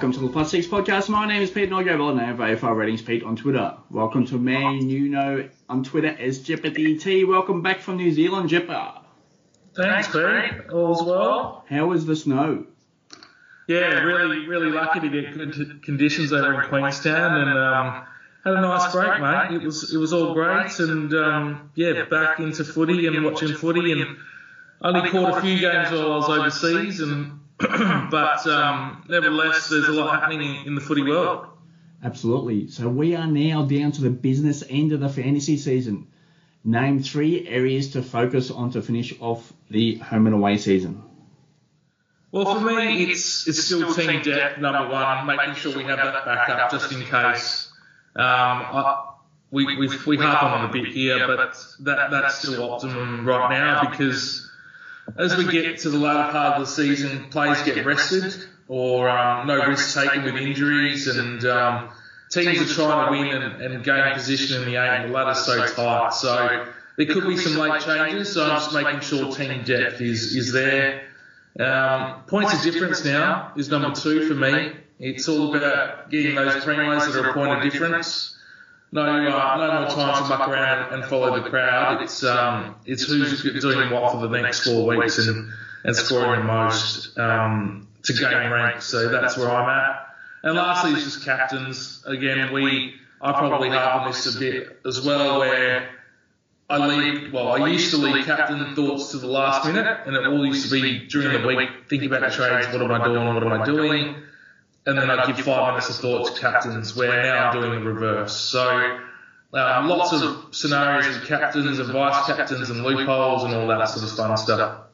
Welcome to the Plus Six Podcast. My name is Pete and I go by the AFL Ratings Pete on Twitter. Welcome to a man you know on Twitter as Jeopardy T. Welcome back from New Zealand, Jeppa. Thanks, Pete. All's well. How was the snow? Yeah, really, really lucky to get good conditions over in Queenstown and um, had a nice break, mate. It was it was all great and um, yeah, back into footy and watching footy and only caught a few games while I was overseas and but um, nevertheless, there's a lot happening in the footy world. Absolutely. So we are now down to the business end of the fantasy season. Name three areas to focus on to finish off the home and away season. Well, for me, it's it's still team depth number one, making sure we have that backup just in case. Um, I, we we we harp on it a bit here, but that that's still optimum right now because as we get to the latter part of the season, players get rested or um, no risk taken with injuries, and um, teams are trying to win and, and gain position in the eight, and the ladder's so tight. So there could be some late changes. So I'm just making sure team depth is is there. Um, points of difference now is number two for me. It's all about getting those primos that are a point of difference no, uh, no more time to muck around and follow the crowd. It's um, it's who's doing what for the next four weeks and and scoring the most um, to gain rank. So that's where I'm at. And lastly, it's just captains. Again, we I probably harp on this a bit as well, where I leave. Well, I used to leave captain thoughts to the last minute, and it all used to be during the week thinking about the trades. What am I doing? What am I doing? And then I give five minutes of thought to captains, where now I'm doing the reverse. So um, lots of scenarios with captains and vice captains and loopholes and all that sort of fun stuff.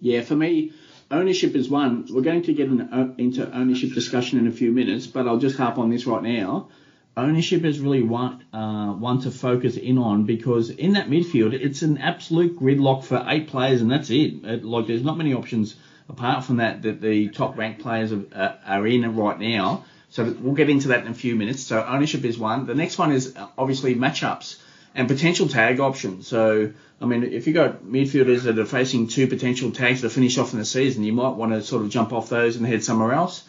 Yeah, for me, ownership is one. We're going to get an, uh, into ownership discussion in a few minutes, but I'll just harp on this right now. Ownership is really one uh, one to focus in on because in that midfield, it's an absolute gridlock for eight players, and that's it. it like, there's not many options apart from that, that the top ranked players are, are in right now. So we'll get into that in a few minutes. So ownership is one. The next one is uh, obviously matchups and potential tag options. So I mean, if you've got midfielders that are facing two potential tags to finish off in the season, you might want to sort of jump off those and head somewhere else.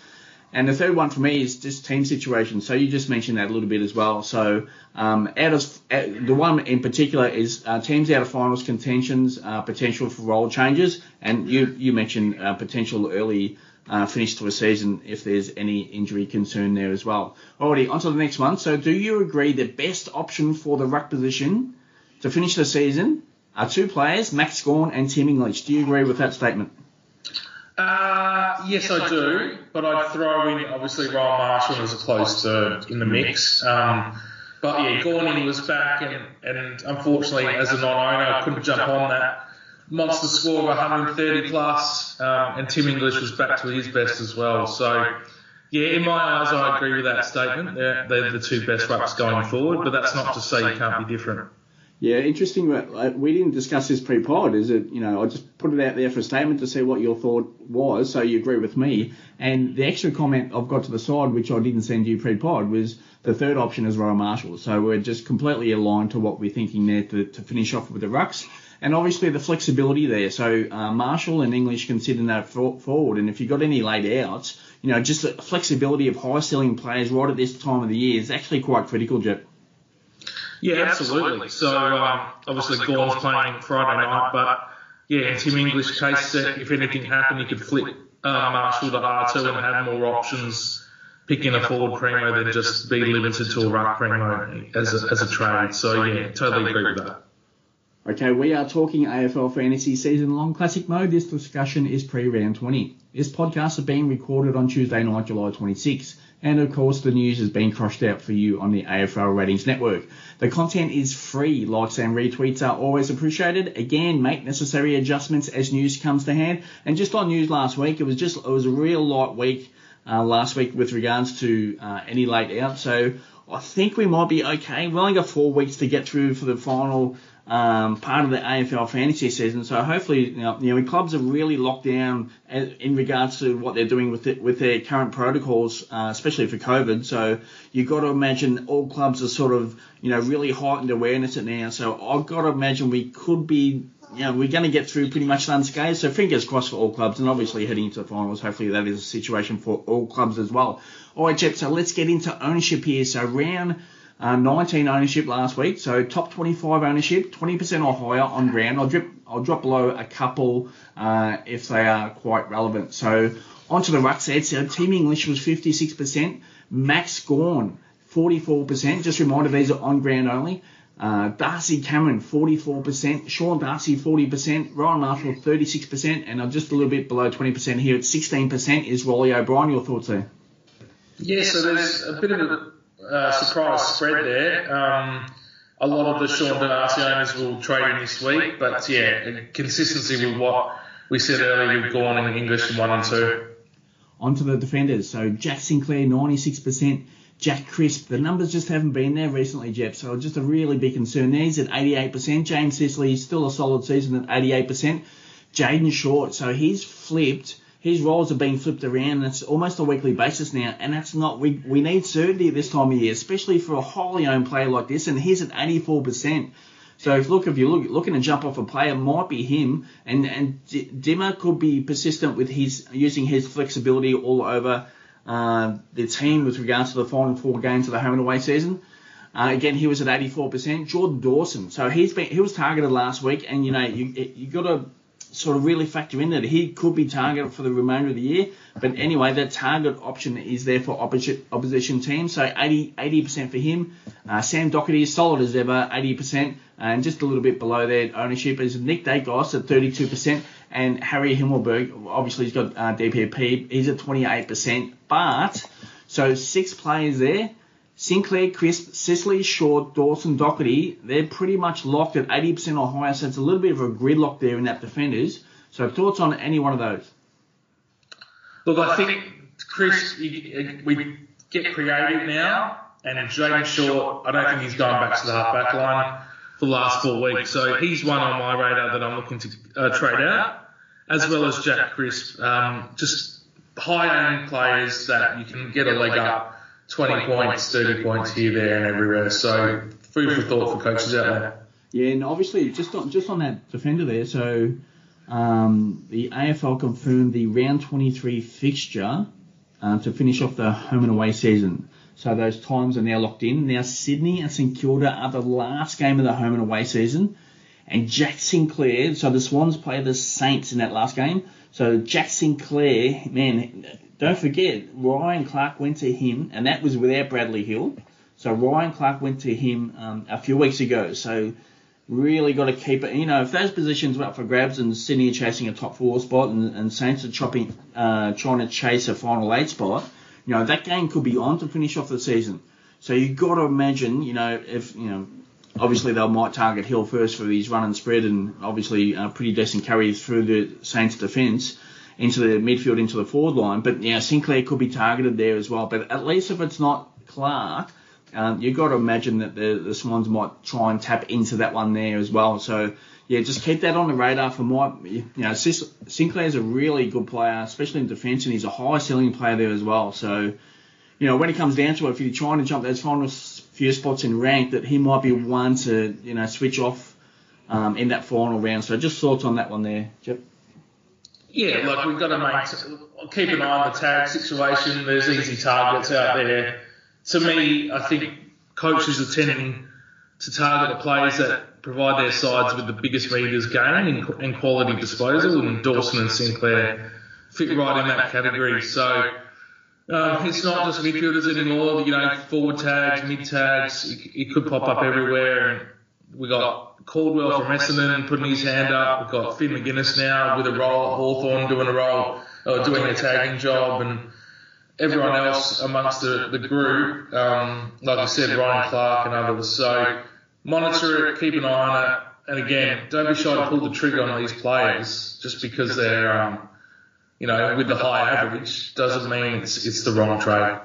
And the third one for me is just team situation. So you just mentioned that a little bit as well. So um, out of uh, the one in particular is uh, teams out of finals contentions, uh, potential for role changes, and you you mentioned uh, potential early uh, finish to a season if there's any injury concern there as well. Alrighty, on to the next one. So do you agree the best option for the ruck position to finish the season are two players, Max Gawn and Tim English? Do you agree with that statement? Uh, yes, I do, but I'd throw in obviously Rowan Marshall as a close third in the mix. Um, but yeah, Gawny was back, and, and unfortunately, as a non-owner, I couldn't jump on that monster score of 130 plus, um, and Tim English was back to his best as well. So yeah, in my eyes, I agree with that statement. They're, they're the two best rucks going forward, but that's not to say you can't be different. Yeah, interesting. We didn't discuss this pre-pod. Is it? You know, I just put it out there for a statement to see what your thought was. So you agree with me. And the extra comment I've got to the side, which I didn't send you pre-pod, was the third option is Rowan Marshall. So we're just completely aligned to what we're thinking there to, to finish off with the rucks. And obviously the flexibility there. So uh, Marshall and English can consider that for, forward. And if you've got any late outs, you know, just the flexibility of high selling players right at this time of the year is actually quite critical, Jet. Yeah, absolutely. So um, obviously Gawn's playing Friday night, but yeah, in Tim English case, if anything happened, you could flip uh, Marshall to R2 and have more options picking a forward primo than just be limited to a ruck primo as a, as a trade. So yeah, totally agree with that. Okay, we are talking AFL Fantasy Season Long Classic Mode. This discussion is pre-round 20. This podcast is being recorded on Tuesday night, July 26. And of course, the news has been crushed out for you on the AFL Ratings Network. The content is free. Likes and retweets are always appreciated. Again, make necessary adjustments as news comes to hand. And just on news last week, it was just it was a real light week uh, last week with regards to uh, any late out. So I think we might be okay. We've only got four weeks to get through for the final um, part of the AFL fantasy season. So hopefully, you know, you know, clubs are really locked down in regards to what they're doing with it, with their current protocols, uh, especially for COVID. So you've got to imagine all clubs are sort of, you know, really heightened awareness at now. So I've got to imagine we could be you know, we're going to get through pretty much unscathed. So fingers crossed for all clubs, and obviously heading into the finals, hopefully that is a situation for all clubs as well. All right, Jeff. So let's get into ownership here. So round uh, 19 ownership last week. So top 25 ownership, 20% or higher on ground. I'll drip, I'll drop below a couple uh, if they are quite relevant. So onto the ruck set. So Tim English was 56%. Max Gawn, 44%. Just a reminder, these are on ground only. Uh, Darcy Cameron, 44%. Sean Darcy, 40%. Rowan Marshall, 36%. And I'm just a little bit below 20% here at 16% is Reilly O'Brien. Your thoughts there? Yeah, so there's a bit of a uh, surprise spread there. Um, a lot of the Sean Darcy owners will trade in this week, but yeah, consistency with what we said earlier, we've gone in English one and two. Onto the defenders. So Jack Sinclair, 96%. Jack Crisp, the numbers just haven't been there recently, Jeff. So just a really big concern there. He's at 88%. James Sicily, is still a solid season at 88%. Jayden Short, so he's flipped. His roles are being flipped around. and It's almost a weekly basis now, and that's not. We we need certainty at this time of year, especially for a highly owned player like this. And he's at 84%. So if look, if you're look, looking to jump off a player, might be him, and and Dimma could be persistent with his using his flexibility all over uh, the team with regards to the final four games of the home and away season. Uh, again, he was at 84%. Jordan Dawson, so he's been he was targeted last week, and you know you you got to sort of really factor in that he could be targeted for the remainder of the year. But anyway, that target option is there for opposition, opposition teams. So 80, 80% for him. Uh, Sam Docherty is solid as ever, 80%. And just a little bit below their ownership is Nick Daicos at 32%. And Harry Himmelberg, obviously he's got uh, DPP, he's at 28%. But, so six players there. Sinclair, Crisp, Sicily, Short, Dawson, Docherty, they're pretty much locked at 80% or higher, so it's a little bit of a gridlock there in that defenders. So thoughts on any one of those? Look, I think Chris, we get creative now, and Jayden Short, I don't think he's going back to the halfback line for the last four weeks, so he's one on my radar that I'm looking to uh, trade out, as well as Jack Crisp. Um, just high-end players that you can get a leg up 20 points, 30 points here, there, and everywhere. So food for thought for coaches out there. Yeah, and obviously just on just on that defender there, so um, the AFL confirmed the round 23 fixture uh, to finish off the home and away season. So those times are now locked in. Now Sydney and St Kilda are the last game of the home and away season, and Jack Sinclair. So the Swans play the Saints in that last game. So Jack Sinclair, man, don't forget, Ryan Clarke went to him, and that was without Bradley Hill. So Ryan Clarke went to him um, a few weeks ago. So really got to keep it. You know, if those positions were up for grabs and Sydney are chasing a top four spot and, and Saints are chopping, uh, trying to chase a final eight spot, you know, that game could be on to finish off the season. So you've got to imagine, you know, if, you know, obviously they might target Hill first for his run and spread and obviously a pretty decent carry through the Saints defence into the midfield, into the forward line. But yeah, Sinclair could be targeted there as well. But at least if it's not Clarke, um, you've got to imagine that the, the Swans might try and tap into that one there as well. So yeah, just keep that on the radar for my, you know, Sinclair's a really good player, especially in defence, and he's a high ceiling player there as well. So, you know, when it comes down to it, if you're trying to jump those final few spots in rank, that he might be one to, you know, switch off um, in that final round. So just thoughts on that one there, Jeff. Yeah, like we've got to make, keep an eye on the tag situation. There's easy targets out there. To me, I think coaches are tending to target the players that provide their sides with the biggest meters gain and, quality disposal, and Dawson and Sinclair fit right in that category. So um, it's not just midfielders anymore. You know, forward tags, mid tags, it, it could pop up everywhere. And we got Caldwell from Essendon putting his hand up. We've got Finn Maginness now with a role at Hawthorn doing a role, uh, doing a tagging job, and everyone else amongst the, the group, um, like I said, Ryan Clarke and others. So monitor it, keep an eye on it, and again, don't be shy to pull the trigger on these players just because they're, um, you know, with the high average doesn't mean it's it's the wrong trade.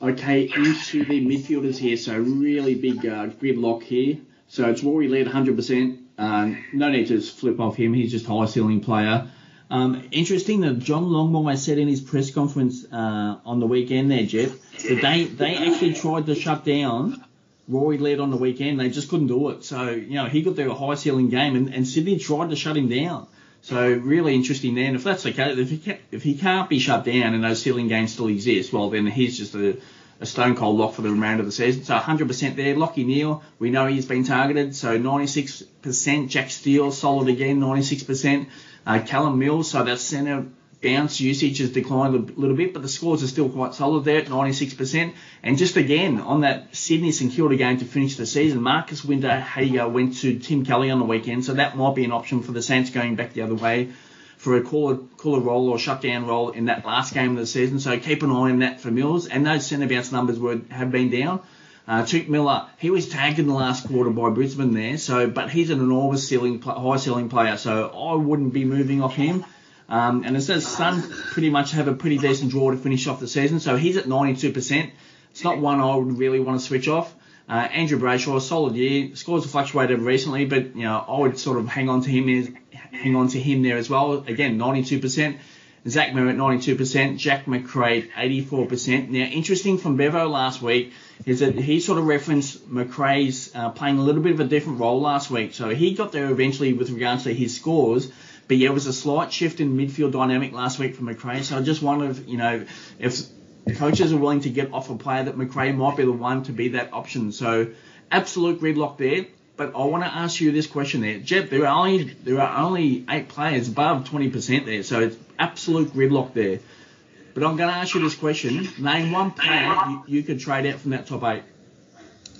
Okay, into the midfielders here. So really big uh, gridlock here. So it's Rory Laird 100%. Uh, no need to flip off him. He's just high ceiling player. Um, interesting that John Longmire said in his press conference uh, on the weekend there, Jeff, that they, they actually tried to shut down Rory Laird on the weekend. They just couldn't do it. So, you know, he got a high ceiling game, and, and Sydney tried to shut him down. So really interesting there. And if that's okay, if he, can, if he can't be shut down and those ceiling games still exist, well, then he's just a, a stone cold lock for the remainder of the season. So 100% there. Lachie Neale, we know he's been targeted. So 96%. Jack Steele, solid again, 96%. Uh, Callum Mills, so that centre bounce usage has declined a little bit, but the scores are still quite solid there at 96%. And just again, on that Sydney St Kilda game to finish the season, Marcus Windhager went to Tim Kelly on the weekend, so that might be an option for the Saints going back the other way for a cooler, cooler role or shutdown role in that last game of the season. So keep an eye on that for Mills. And those centre bounce numbers were, have been down. Uh, Miller, he was tagged in the last quarter by Brisbane there, so but he's an enormous ceiling, high ceiling player, so I wouldn't be moving off him. Um, and it says Sun pretty much have a pretty decent draw to finish off the season, so he's at 92%. It's not one I would really want to switch off. Uh, Andrew Brayshaw, solid year. Scores have fluctuated recently, but you know I would sort of hang on to him, hang on to him there as well. Again, 92%. Zach Merrett, 92%. Jack Macrae, 84%. Now, interesting from Bevo last week is that he sort of referenced Macrae's uh, playing a little bit of a different role last week. So he got there eventually with regards to his scores. But yeah, it was a slight shift in midfield dynamic last week for Macrae. So I just wondered, you know, if coaches are willing to get off a player that Macrae might be the one to be that option. So absolute gridlock there. But I want to ask you this question there, Jeb. There are only there are only eight players above 20% there, so it's absolute gridlock there. But I'm going to ask you this question: Name one player you, you could trade out from that top eight.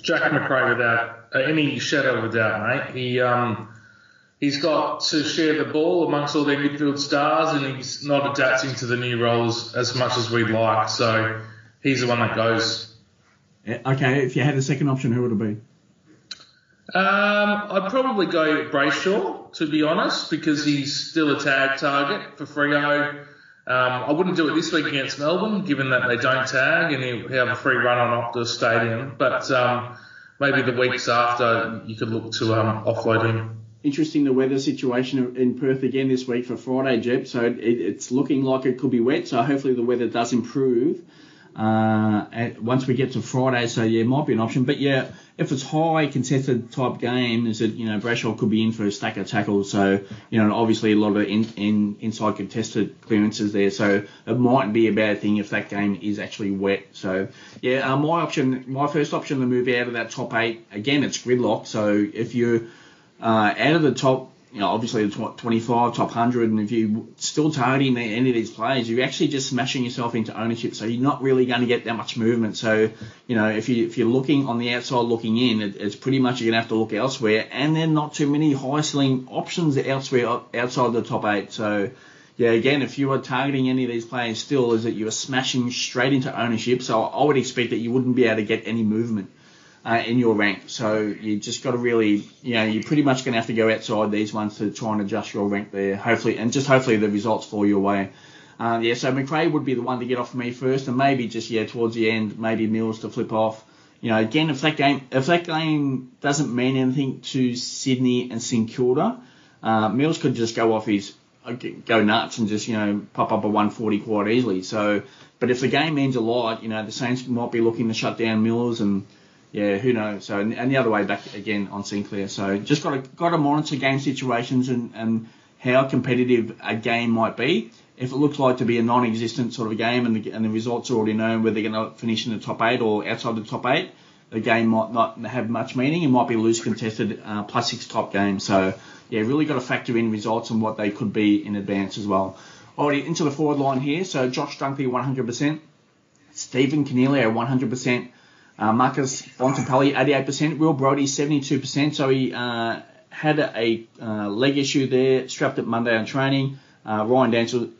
Jack Macrae, without uh, any shadow of a doubt, mate. He um he's got to share the ball amongst all their midfield stars, and he's not adapting to the new roles as much as we'd like. So he's the one that goes. Okay, if you had a second option, who would it be? Um, I'd probably go Brayshaw, to be honest, because he's still a tag target for Freo. Um, I wouldn't do it this week against Melbourne, given that they don't tag and he'll have a free run on Optus Stadium. But um, maybe the weeks after, you could look to um, offload him interesting the weather situation in Perth again this week for Friday, Jeb. So it, it's looking like it could be wet. So hopefully the weather does improve uh, once we get to Friday. So yeah, might be an option. But yeah, if it's high contested type game, is it you know Brayshaw could be in for a stack of tackles. So you know obviously a lot of in, in inside contested clearances there. So it might be a bad thing if that game is actually wet. So yeah, uh, my option, my first option to move out of that top eight again, it's gridlock. So if you uh, out of the top, you know, obviously the top 25, top 100, and if you're still targeting any of these players, you're actually just smashing yourself into ownership. So you're not really going to get that much movement. So, you know, if, you, if you're looking on the outside looking in, it, it's pretty much you're going to have to look elsewhere. And then not too many high ceiling options elsewhere outside the top eight. So, yeah, again, if you are targeting any of these players still, is that you are smashing straight into ownership. So I would expect that you wouldn't be able to get any movement uh, in your rank. So you just got to really, you know, you're pretty much going to have to go outside these ones to try and adjust your rank there. Hopefully, and just hopefully the results fall your way. Uh, yeah, so Macrae would be the one to get off me first, and maybe just yeah towards the end, maybe Mills to flip off. You know, again, if that game if that game doesn't mean anything to Sydney and St Kilda, uh, Mills could just go off his go nuts and just you know pop up a 140 quite easily. So, but if the game means a lot, you know, the Saints might be looking to shut down Mills and yeah, who knows? So and the other way back again on Sinclair. So just got to got to monitor game situations and, and how competitive a game might be. If it looks like to be a non-existent sort of game and the, and the results are already known whether they're going to finish in the top eight or outside the top eight, the game might not have much meaning. It might be a loose contested uh, plus six top game. So yeah, really got to factor in results and what they could be in advance as well. Already into the forward line here. So Josh Dunkley 100%, Stephen Coniglio 100%. Uh, Marcus Bontempelli, 88%. Will Brodie, 72%. So he uh, had a uh, leg issue there, strapped it Monday on training. Uh, Ryan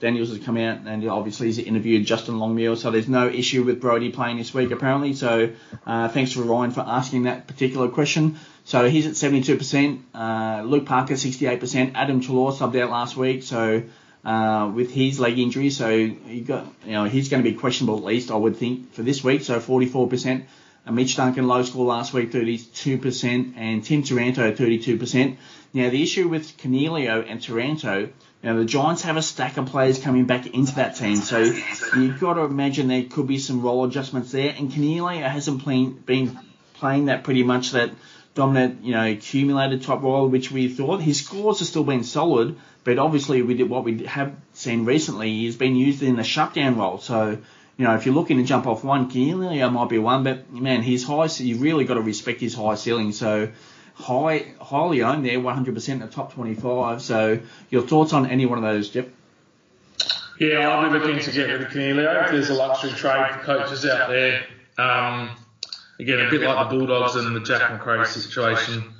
Daniels, has come out and obviously he's interviewed Justin Longmuir, so there's no issue with Brodie playing this week apparently. So uh, thanks to Ryan for asking that particular question. So he's at 72%. Uh, Luke Parker 68%. Adam Treloar subbed out last week, so uh, with his leg injury, so he got you know he's going to be questionable at least I would think for this week. So 44%. Uh, Mitch Duncan low score last week, 32%, and Tim Taranto, 32%. Now, the issue with Coniglio and Taranto, now the Giants have a stack of players coming back into that team, so you've got to imagine there could be some role adjustments there. And Coniglio hasn't been playing that pretty much that dominant, you know, accumulated top role, which we thought. His scores have still been solid, but obviously with what we have seen recently, he's been used in the shutdown role. So, you know, if you're looking to jump off one, Coniglio might be one, but man, his high, you really got to respect his high ceiling. So, high, highly owned there, 100% in the top 25. So, your thoughts on any one of those, Jeff? Yeah, I'll be looking to get rid of Coniglio if there's a luxury trade for coaches out there. Um, again, a bit like the Bulldogs and the Jack Macrae situation.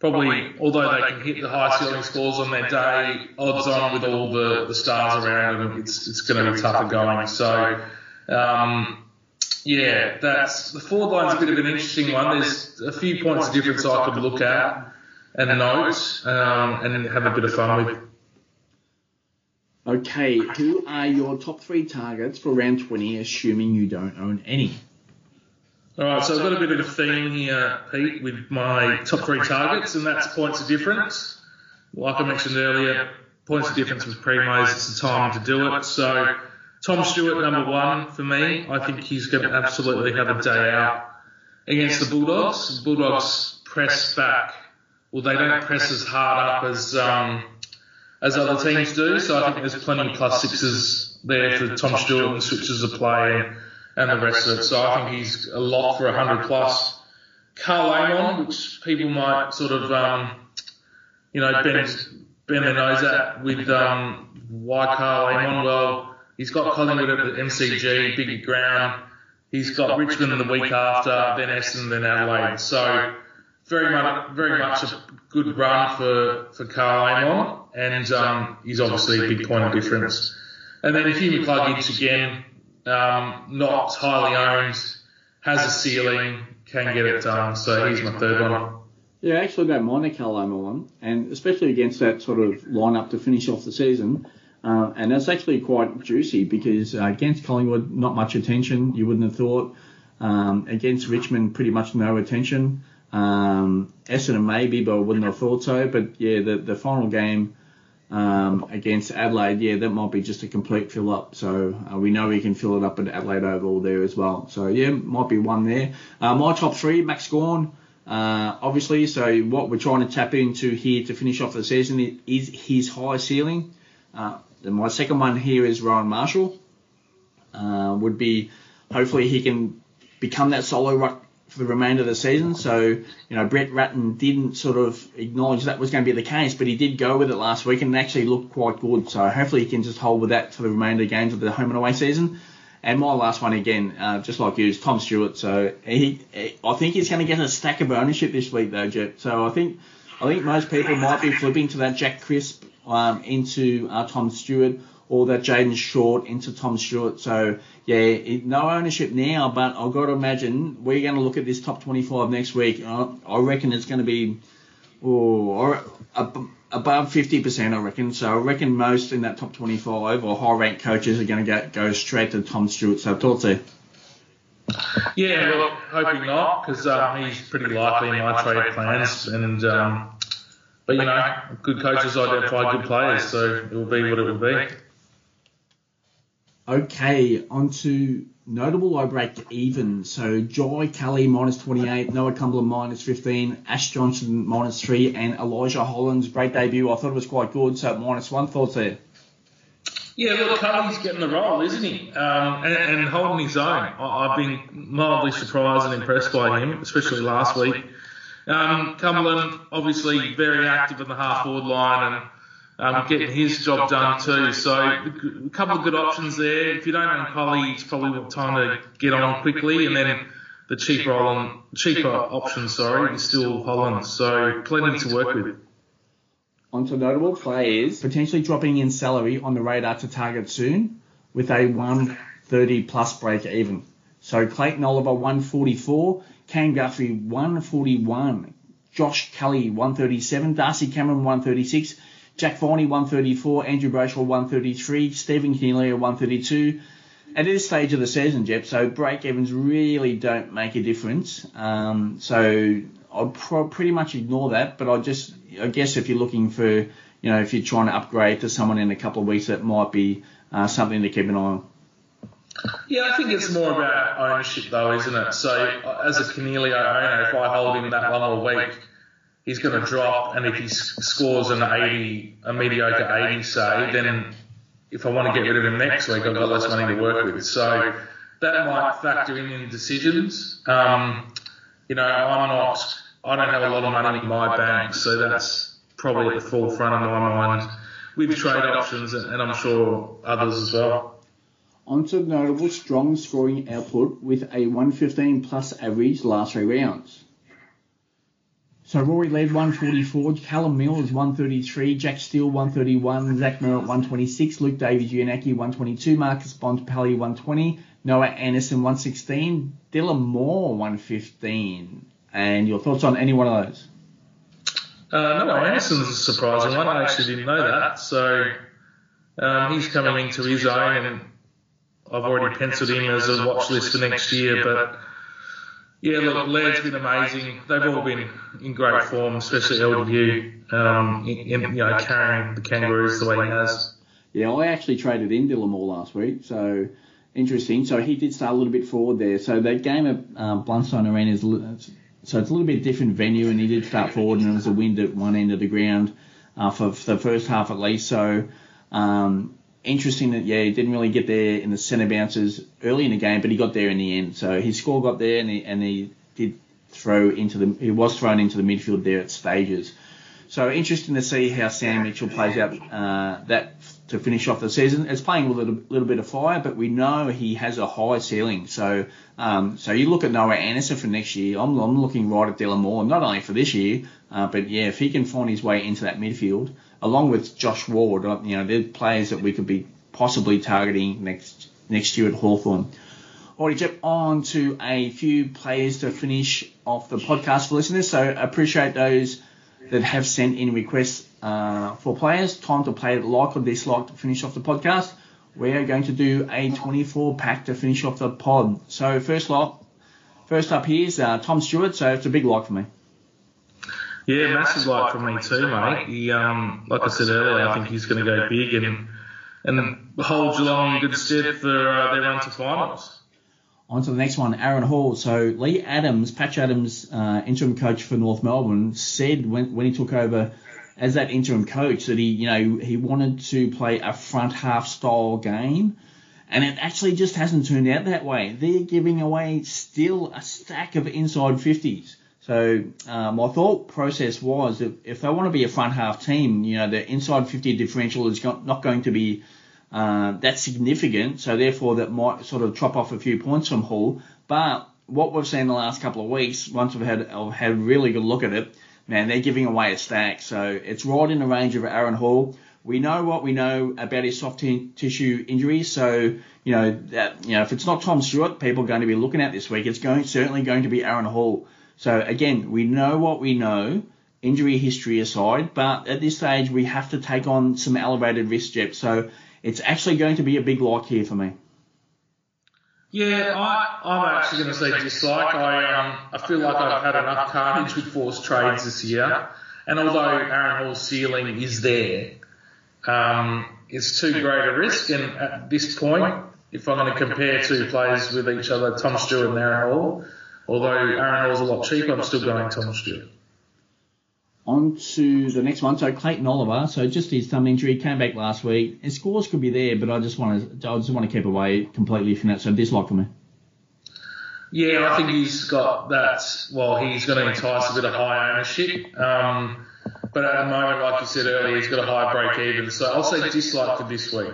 Probably, although they can hit the high ceiling scores on their day, odds on with all the, the stars around them, it's, it's going to be tougher going. So, um, yeah, that's the forward line's a bit of an interesting one. There's a few points of difference I could look at and note um, and have a bit of fun with. Okay, who are your top three targets for round 20, assuming you don't own any? All right, so I've got a bit of a theme here, Pete, with my top three targets, and that's points of difference. Like I mentioned earlier, points of difference with primos, it's the time to do it. So Tom Stewart, number one for me. I think he's going to absolutely have a day out against the Bulldogs. Bulldogs press back. Well, they don't press as hard up as um, as other teams do. So I think there's plenty of plus sixes there for Tom Stewart and switches of play and, and the rest of it. So I think he's a lot for 100 plus. Karl Amon, which people might sort of, um, you know, bend, bend their nose at with um, why Karl Amon. Well, he's got Collingwood at the MCG, big ground. He's got Richmond the week after, then Essendon, then Adelaide. So very much, very much a good run for, for Karl Amon and um, he's obviously a big point of difference. And then Hugh McCluggage again, um, not highly owned, has a ceiling, can get it done. So he's my third one. Yeah, actually don't mind the Amon and especially against that sort of lineup to finish off the season. Uh, and that's actually quite juicy because uh, against Collingwood, not much attention. You wouldn't have thought. Um, against Richmond, pretty much no attention. Um, Essendon maybe, but I wouldn't have thought so. But yeah, the the final game um, against Adelaide, yeah, that might be just a complete fill up. So uh, we know we can fill it up at Adelaide Oval there as well. So yeah, might be one there. Uh, my top three, Max Gawn. Uh, obviously, so what we're trying to tap into here to finish off the season is his high ceiling. Uh, my second one here is Rowan Marshall. Uh, would be hopefully he can become that solo ruck for the remainder of the season. So, you know, Brett Ratten didn't sort of acknowledge that was going to be the case, but he did go with it last week and actually looked quite good. So hopefully he can just hold with that for the remainder of games of the home and away season. And my last one again, uh, just like you, is Tom Stewart. So he, I think he's going to get a stack of ownership this week though, Jet. So I think, I think most people might be flipping to that Jack Crisp um, into uh, Tom Stewart or that Jayden Short into Tom Stewart. So yeah, it, no ownership now, but I've got to imagine we're going to look at this top 25 next week. I, I reckon it's going to be oh, or above 50%, I reckon. So I reckon most in that top 25 or high ranked coaches are going to go, go straight to Tom Stewart. So thoughts there. Yeah, well, hoping not, because um, he's pretty likely in my trade plans. And um, but you know, good coaches identify good players, so it will be what it will be. Okay, on to notable I break even. So Jai Culley minus 28, Noah Cumberland minus 15, Ash Johnson minus 3, and Elijah Hollands, great debut. I thought it was quite good, so minus 1. Thoughts there? Yeah, look, Culley's getting the role, isn't he? Um, and, and, holding his own. I, have been mildly surprised and impressed by him, especially last week. Um, Cumberland, obviously very active in the half forward line and um, getting his job done too. So a couple of good options there. If you don't own Culley, it's probably time to get on quickly, and then the cheaper cheaper option, sorry, is still Holland. So plenty to work with. Onto notable players potentially dropping in salary on the radar to target soon with a 130 plus break even. So Clayton Oliver 144, Cam Guthrie 141, Josh Kelly 137, Darcy Cameron 136. Jack Viney 134, Andrew Brayshaw 133, Stephen Coniglio 132. At this stage of the season, Jeff, so break evens really don't make a difference. Um, so I'd pro- pretty much ignore that, but I just, I guess if you're looking for, you know, if you're trying to upgrade to someone in a couple of weeks, that might be uh, something to keep an eye on. Yeah, I think it's more about ownership though, isn't it? So as a Coniglio owner, if I hold him that one more week, he's going to drop, and if he scores an 80, a mediocre 80, say, then if I want to get rid of him next week, I've got less money to work with. So that might factor in in decisions. Um, you know, I'm not, I don't have a lot of money in my bank, so that's probably at the forefront of my mind with trade options, and I'm sure others as well. Onto notable strong scoring output with a 115 plus average last three rounds. So Rory Laird 144, Callum Mills 133, Jack Steele 131, Zach Merrett 126, Luke Davies-Uniacke 122, Marcus Bontempelli 120, Noah Anderson 116, Dylan Moore 115. And your thoughts on any one of those? Uh, Noah Anderson's a surprising one. I actually didn't know that. So um, he's coming into his own, and I've already penciled him as a watch list for next year. But yeah, look, Laird's been amazing. They've all been in great form, especially LDU, um, in, you know, carrying the Kangaroos the way he has. Yeah, I actually traded in Dylan Moore last week, so interesting. So he did start a little bit forward there. So that game at um, Blundstone Arena is so it's a little bit different venue, and he did start forward, and there was a wind at one end of the ground uh, for, for the first half at least. So um, interesting that yeah, he didn't really get there in the centre bounces early in the game, but he got there in the end. So his score got there, and he, and he did throw into the he was thrown into the midfield there at stages. So interesting to see how Sam Mitchell plays out uh, that to finish off the season. It's playing with a little, little, bit of fire, but we know he has a high ceiling. So um, so you look at Noah Anderson for next year. I'm, I'm looking right at Dylan Moore, not only for this year, uh, but yeah, if he can find his way into that midfield, along with Josh Ward, uh, you know, they're players that we could be possibly targeting next next year at Hawthorn. Alrighty, jump on to a few players to finish off the podcast for listeners. So appreciate those that have sent in requests uh, for players. Time to play like or dislike to finish off the podcast. We are going to do a 24 pack to finish off the pod. So first lot, first up here is uh, Tom Stewart. So it's a big like for me. Yeah, massive like for me too, mate. He, um, like I said earlier, I think he's going to go big and and hold Geelong in good stead for uh, their run to finals. On to the next one, Aaron Hall. So Leigh Adams, Patch Adams, uh, interim coach for North Melbourne, said when, when he took over as that interim coach that he, you know, he wanted to play a front half style game. And it actually just hasn't turned out that way. They're giving away still a stack of inside 50s. So uh, my thought process was that if they want to be a front half team, you know, the inside 50 differential is not going to be uh, that significant. So therefore, that might sort of chop off a few points from Hull. But what we've seen the last couple of weeks, once we've had I've had a really good look at it, man, they're giving away a stack. So it's right in the range of Aaron Hall. We know what we know about his soft t- tissue injuries. So, you know, that, you know, if it's not Tom Stewart, people are going to be looking at this week, it's going, certainly going to be Aaron Hall. So again, we know what we know, injury history aside, but at this stage, we have to take on some elevated risk, Jep. So it's actually going to be a big lock here for me. Yeah, I, I'm actually going to say dislike. I um, I feel like I've had enough carnage with forced trades this year, and although Aaron Hall's ceiling is there, um, it's too great a risk. And at this point, if I'm going to compare two players with each other, Tom Stewart and Aaron Hall, although Aaron Hall's a lot cheaper, I'm still going Tom Stewart. On to the next one. So Clayton Oliver. So just his thumb injury came back last week. His scores could be there, but I just want to I just want to keep away completely from that. So dislike for me. Yeah, I think he's got that. Well, he's going to entice a bit of high ownership. Um, but at the moment, like you said earlier, he's got a high break even. So I'll say dislike for this week.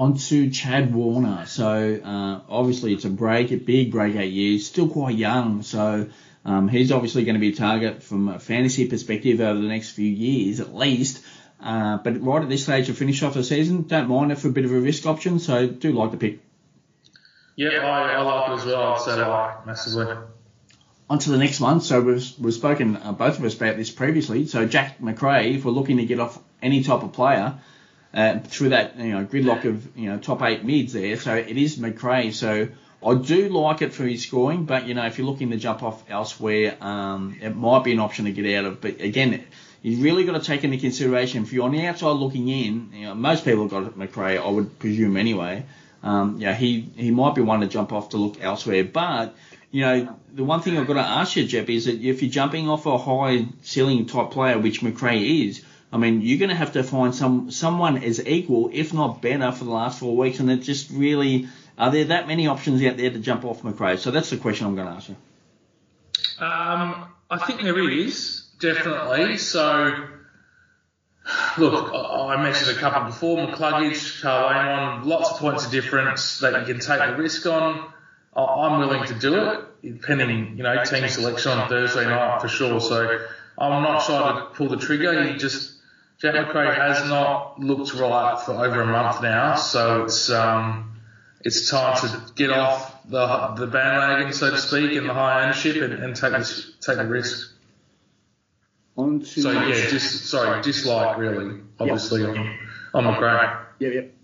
On to Chad Warner. So uh, obviously it's a break, a big breakout year. He's still quite young, so um, he's obviously going to be a target from a fantasy perspective over the next few years at least. Uh, but right at this stage to finish off the season, don't mind it for a bit of a risk option, so do like the pick. Yeah, I, I like it as well. So like massively. On to the next one. So we've, we've spoken, uh, both of us, about this previously. So Jack Macrae, if we're looking to get off any type of player uh, through that you know gridlock of you know top eight mids there, so it is Macrae. So I do like it for his scoring, but you know, if you're looking to jump off elsewhere, um, it might be an option to get out of. But again, you've really got to take into consideration if you're on the outside looking in. You know, most people have got Macrae, I would presume anyway. um, yeah, he, he might be one to jump off to look elsewhere. But, you know, the one thing I've got to ask you, Jep, is that if you're jumping off a high ceiling type player, which Macrae is, I mean, you're going to have to find some someone as equal, if not better, for the last four weeks. And it just really, are there that many options out there to jump off Macrae? So that's the question I'm going to ask you. Um, I think there is, definitely. So, look, I mentioned a couple before, McCluggage, Karl lots of points of difference that you can take the risk on. I'm willing to do it, depending, you know, team selection on Thursday night for sure. So I'm not shy to pull the trigger. He just, Jack Macrae has not looked right for over a month now, so it's um, it's time to get off the the bandwagon, so to speak, and the high ownership and, and take this take the risk. On to so yeah, just sorry, dislike really, obviously yep. on on Macrae. Yep, yep.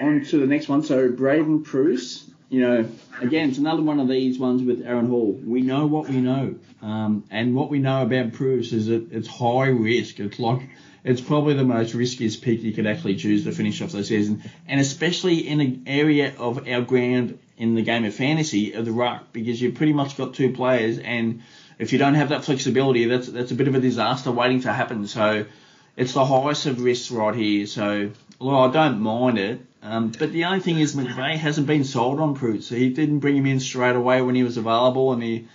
On to the next one. So Braydon Preuss, you know, again, it's another one of these ones with Aaron Hall. We know what we know, um, and what we know about Preuss is that it's high risk. It's like it's probably the most riskiest pick you could actually choose to finish off the season, and especially in an area of our ground in the game of fantasy of the ruck, because you've pretty much got two players, and if you don't have that flexibility, that's that's a bit of a disaster waiting to happen. So it's the highest of risks right here. So well, I don't mind it. Um, but the only thing is McVeigh hasn't been sold on Prout, so he didn't bring him in straight away when he was available, and he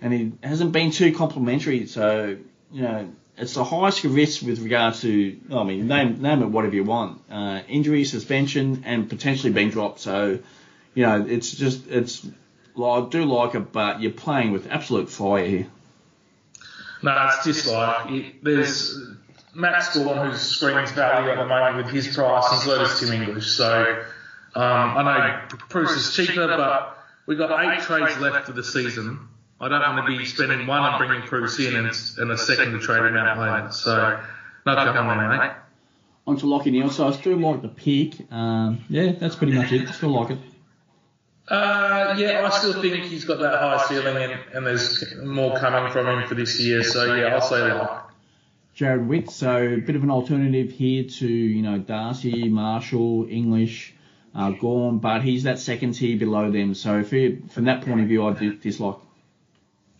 and he hasn't been too complimentary. So you know, it's the highest risk with regard to I mean, name name it whatever you want, uh, injury, suspension, and potentially being dropped. So you know, it's just it's I do like it, but you're playing with absolute fire here. No, it's just like there's Matt Gawn, who screams value at the moment with his price, and so does Tim English. So um, I know Preuss is cheaper, but we've got eight trades left for the season. I don't want to be spending one and bringing Preuss in and, and a second to trade him out later. So no come on, mate. On to Lachie Neale. So I still like the pick. Um, yeah, that's pretty much it. Still like it. Uh, yeah, I still think he's got that high ceiling and, and there's more coming from him for this year. So yeah, I'll say that. Jared Witt, so a bit of an alternative here to, you know, Darcy, Marshall, English, uh, Gawn, but he's that second tier below them. So he, from that point of view, I dislike.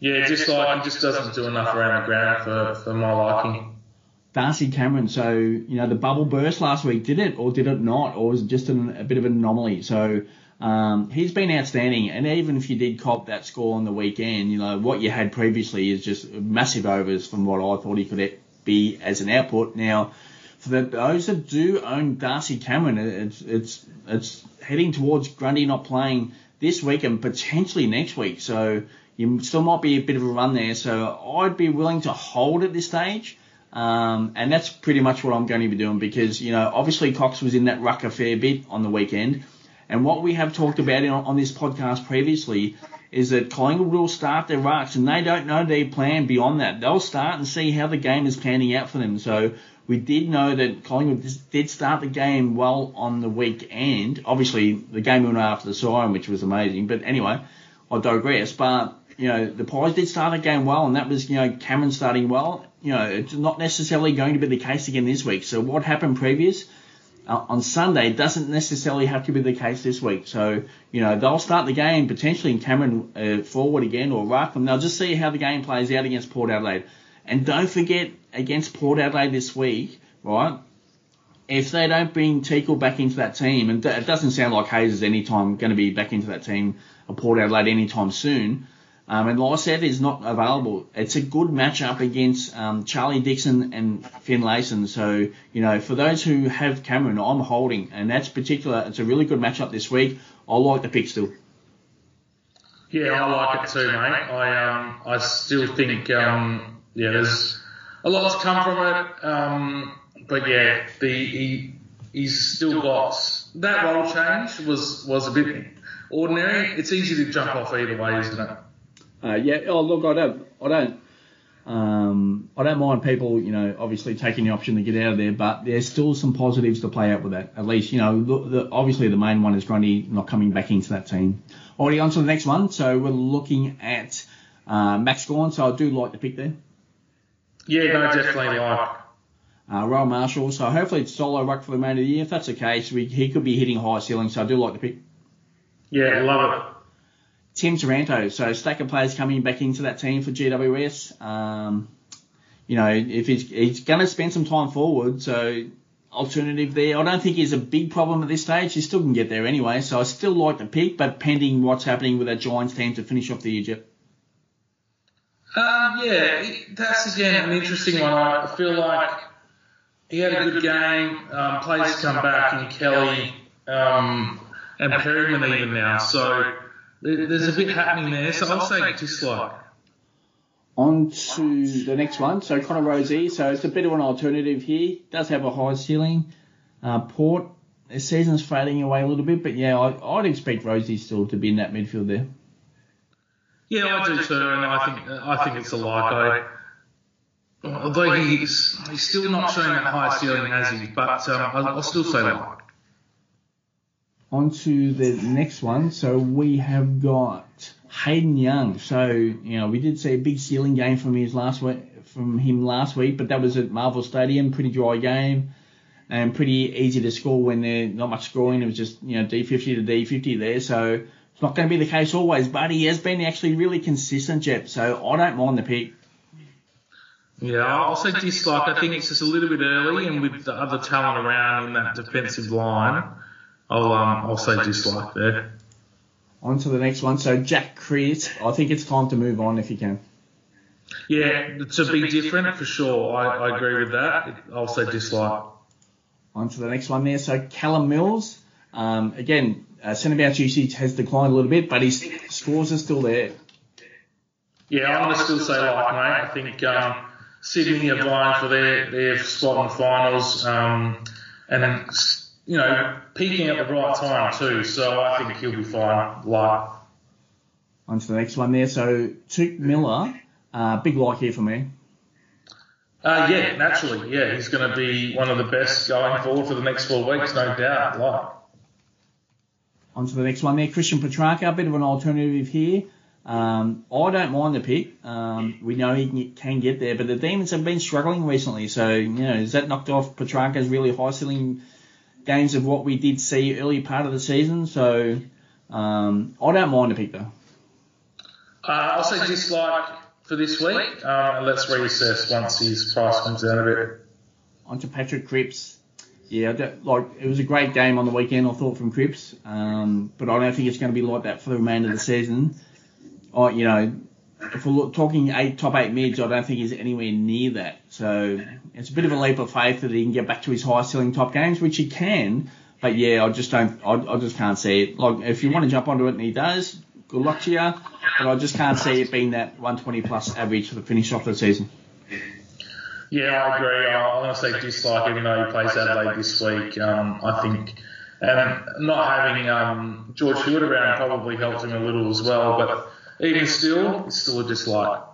Yeah, just like he just doesn't do enough around the ground for, for my liking. Darcy Cameron, so, you know, the bubble burst last week, did it or did it not? Or was it just an, a bit of an anomaly? So, um, he's been outstanding, and even if you did cop that score on the weekend, you know what you had previously is just massive overs from what I thought he could be as an output. Now, for the, those that do own Darcy Cameron, it's it's it's heading towards Grundy not playing this week and potentially next week, so you still might be a bit of a run there. So I'd be willing to hold at this stage. Um, and that's pretty much what I'm going to be doing because, you know, obviously Cox was in that ruck a fair bit on the weekend. And what we have talked about on this podcast previously is that Collingwood will start their rucks and they don't know their plan beyond that. They'll start and see how the game is panning out for them. So we did know that Collingwood did start the game well on the weekend. Obviously, the game went after the siren, which was amazing. But anyway, I digress. But you know, the Pies did start the game well, and that was you know Cameron starting well. You know, it's not necessarily going to be the case again this week. So what happened previous? uh, on Sunday doesn't necessarily have to be the case this week. So, you know, they'll start the game potentially in Cameron uh, forward again or ruck, and they'll just see how the game plays out against Port Adelaide. And don't forget against Port Adelaide this week, right? If they don't bring Teakle back into that team, and it doesn't sound like Hayes is anytime going to be back into that team, or Port Adelaide anytime soon, um, and Lycett is not available. It's a good matchup against um, Charlie Dixon and Finn Finlayson. So, you know, for those who have Cameron, I'm holding. And that's particular. It's a really good matchup this week. I like the pick still. Yeah, I like it too, mate. I um, I still think um, yeah, there's a lot to come from it. Um, but yeah, the he, he's still got that role change was was a bit ordinary. It's easy to jump off either way, isn't it? Uh, yeah. Oh, look, I don't, I don't, um, I don't mind people, you know, obviously taking the option to get out of there, but there's still some positives to play out with that. At least, you know, the, the, obviously the main one is Grundy not coming back into that team. Already on to the next one. So we're looking at uh, Max Gawn. So I do like the pick there. Yeah, no, definitely like. Uh, Rowan Marshall. So hopefully it's solo ruck for the remainder of the year. If that's the case, we, he could be hitting high ceiling. So I do like the pick. Yeah, I love it. Tim Taranto, so stack of players coming back into that team for GWS. Um, you know, if he's, he's going to spend some time forward, so alternative there. I don't think he's a big problem at this stage. He still can get there anyway, so I still like the pick, but pending what's happening with that Giants team to finish off the year. Um, yeah, that's again an interesting one. I feel like he had a good game. Um, players come back in Kelly um, and Perryman even now, so there's a bit happening there. So I'll say dislike. On to the next one. So Connor Rozee. So it's a bit of an alternative here. Does have a high ceiling. Uh, Port, the season's fading away a little bit, but yeah, I, would expect Rozee still to be in that midfield there. Yeah, I do too, and I think I think it's a like. I, although he's he's still not showing that high ceiling as he, but um, I'll, I'll still say like. On to the next one. So we have got Hayden Young. So you know we did see a big ceiling game from his last week, from him last week, but that was at Marvel Stadium, pretty dry game, and pretty easy to score when there's not much scoring. It was just you know D50 to D50 there. So it's not going to be the case always, but he has been actually really consistent, Jep. So I don't mind the pick. Yeah, I'll say dislike. I think it's just a little bit early, and with the other talent around in that defensive line, I'll um, I'll say dislike there. On to the next one. So Jack Crisp, I think it's time to move on if you can. Yeah, to be different for sure. I, I agree with that. I'll say dislike. On to the next one there. So Callum Mills, um, again, uh, centre bounce usage has declined a little bit, but his scores are still there. Yeah, I'm going to still say like, mate. I think um, Sydney are vying for their, their spot in the finals, um, and you know, peaking at the right time too. So I think he'll be fine. Like. On to the next one there. So Touk Miller, uh, big like here for me. Uh, yeah, naturally, yeah, he's going to be one of the best going forward for the next four weeks, no doubt. Like. On to the next one there, Christian Petracca, a bit of an alternative here. Um, I don't mind the pick. Um, we know he can get there, but the Demons have been struggling recently. So, you know, is that knocked off Petracca's really high ceiling games of what we did see early part of the season? So, um, I don't mind a pick though. Uh, I'll say dislike for this week. Um, let's reassess once his price comes down a bit. On to Patrick Cripps. Yeah, like it was a great game on the weekend. I thought from Cripps, um, but I don't think it's going to be like that for the remainder of the season. I, you know, if we're talking eight top eight mids, I don't think he's anywhere near that. So it's a bit of a leap of faith that he can get back to his high ceiling top games, which he can. But yeah, I just don't, I, I just can't see it. Like if you want to jump onto it and he does, good luck to you. But I just can't see it being that 120 plus average for the finish off the season. Yeah, I agree. Going say dislike, even though he plays Adelaide this week. Um, I think, and not having um, George Hewett around probably helped him a little as well. But even still, it's still a dislike.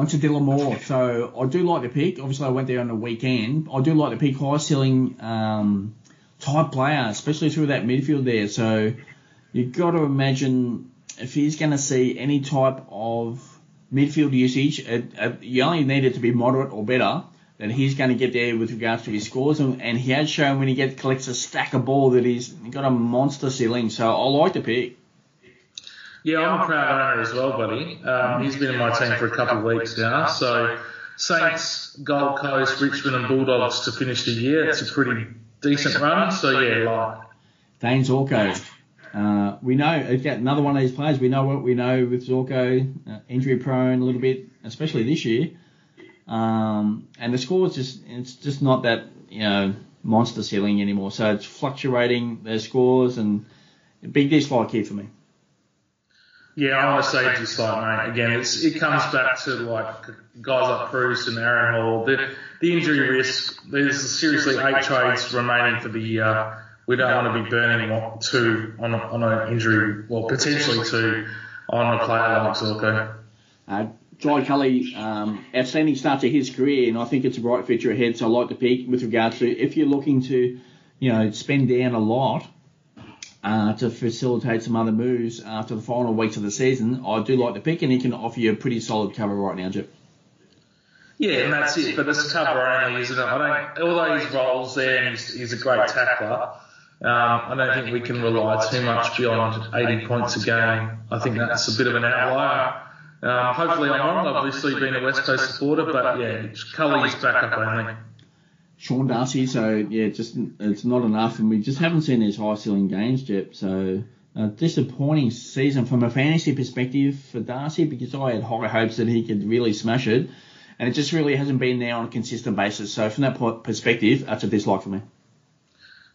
On to Dylan Moore. So I do like the pick. Obviously, I went there on the weekend. I do like the pick. High ceiling um, type player, especially through that midfield there. So you've got to imagine if he's going to see any type of midfield usage, it, it, you only need it to be moderate or better. That he's going to get there with regards to his scores, and, and he has shown when he gets collects a stack of ball that he's got a monster ceiling. So I like the pick. Yeah, I'm a proud owner as well, buddy. Um, he's been in my team for a couple of weeks now. So Saints, Gold Coast, Richmond, and Bulldogs to finish the year. It's a pretty decent run. So yeah, like. Dayne Zorko. Uh, we know again another one of these players. We know what we know with Zorko, uh, injury prone a little bit, especially this year. Um, and the score is just it's just not that you know monster ceiling anymore. So it's fluctuating their scores and big dislike here for me. Yeah, I want to say just like mate. Again, it's it comes back to like guys like Bruce and Aaron Hall. The, the injury risk. There's seriously eight trades remaining for the year. We don't want to be burning two on on an injury, well potentially two on a player like Zorko. Uh, Jai Culley, um, outstanding start to his career, and I think it's a bright future ahead. So I like the pick with regards to if you're looking to, you know, spend down a lot uh, to facilitate some other moves after the final weeks of the season, I do like the pick, and he can offer you a pretty solid cover right now, Jep. Yeah, and that's it. But it's cover only, isn't it? I don't. Although his roles there and he's, he's a great tackler, Um, I don't think we can rely too much beyond 80 points a game. I think that's a bit of an outlier. Um, hopefully I'm wrong. Obviously, being a West Coast supporter, but yeah, Culley's back up only. Sean Darcy, so yeah, just it's not enough, and we just haven't seen these high ceiling games, Jep. So a disappointing season from a fantasy perspective for Darcy because I had high hopes that he could really smash it, and it just really hasn't been there on a consistent basis. So from that perspective, that's a dislike for me.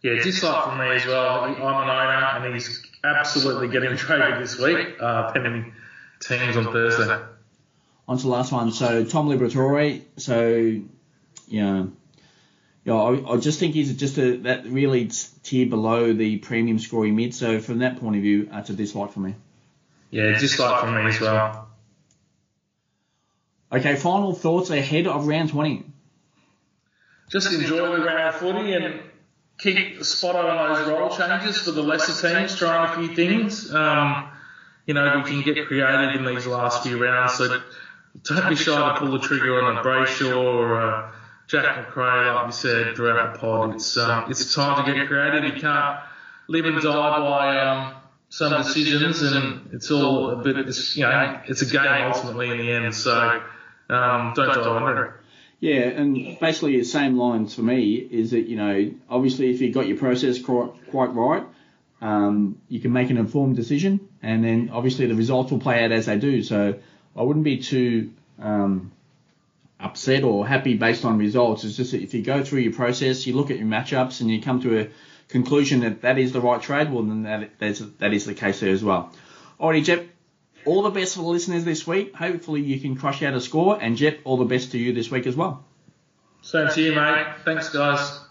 Yeah, dislike for me as well. I'm an owner, and he's absolutely getting traded this week, uh, pending teams on Thursday. On to the last one. So Tom Liberatore. So yeah, yeah. I, I just think he's just a that really tier below the premium scoring mid. So from that point of view, that's a dislike for me. Yeah, dislike for me as well. Okay, final thoughts ahead of round 20. Just enjoy the round of footy and keep spot on those role changes for the lesser teams, trying a few things. Um, you know, we can get creative in these last few rounds. So don't be shy to pull the trigger on a Brayshaw or a Jack Macrae, like we said throughout the pod. It's um, it's time to get creative. You can't live and die by um, some decisions, and it's all a bit. It's, you know, it's a game ultimately in the end. So um, don't die wondering. Yeah, and basically the same lines for me is that you know obviously if you got your process quite, quite right, um, you can make an informed decision, and then obviously the results will play out as they do. So I wouldn't be too um, upset or happy based on results. It's just that if you go through your process, you look at your matchups, and you come to a conclusion that that is the right trade, well then that that's, that is the case there as well. Alrighty, Jep. All the best for the listeners this week. Hopefully you can crush out a score, and Jep, all the best to you this week as well. Same to you, mate. Thanks, guys.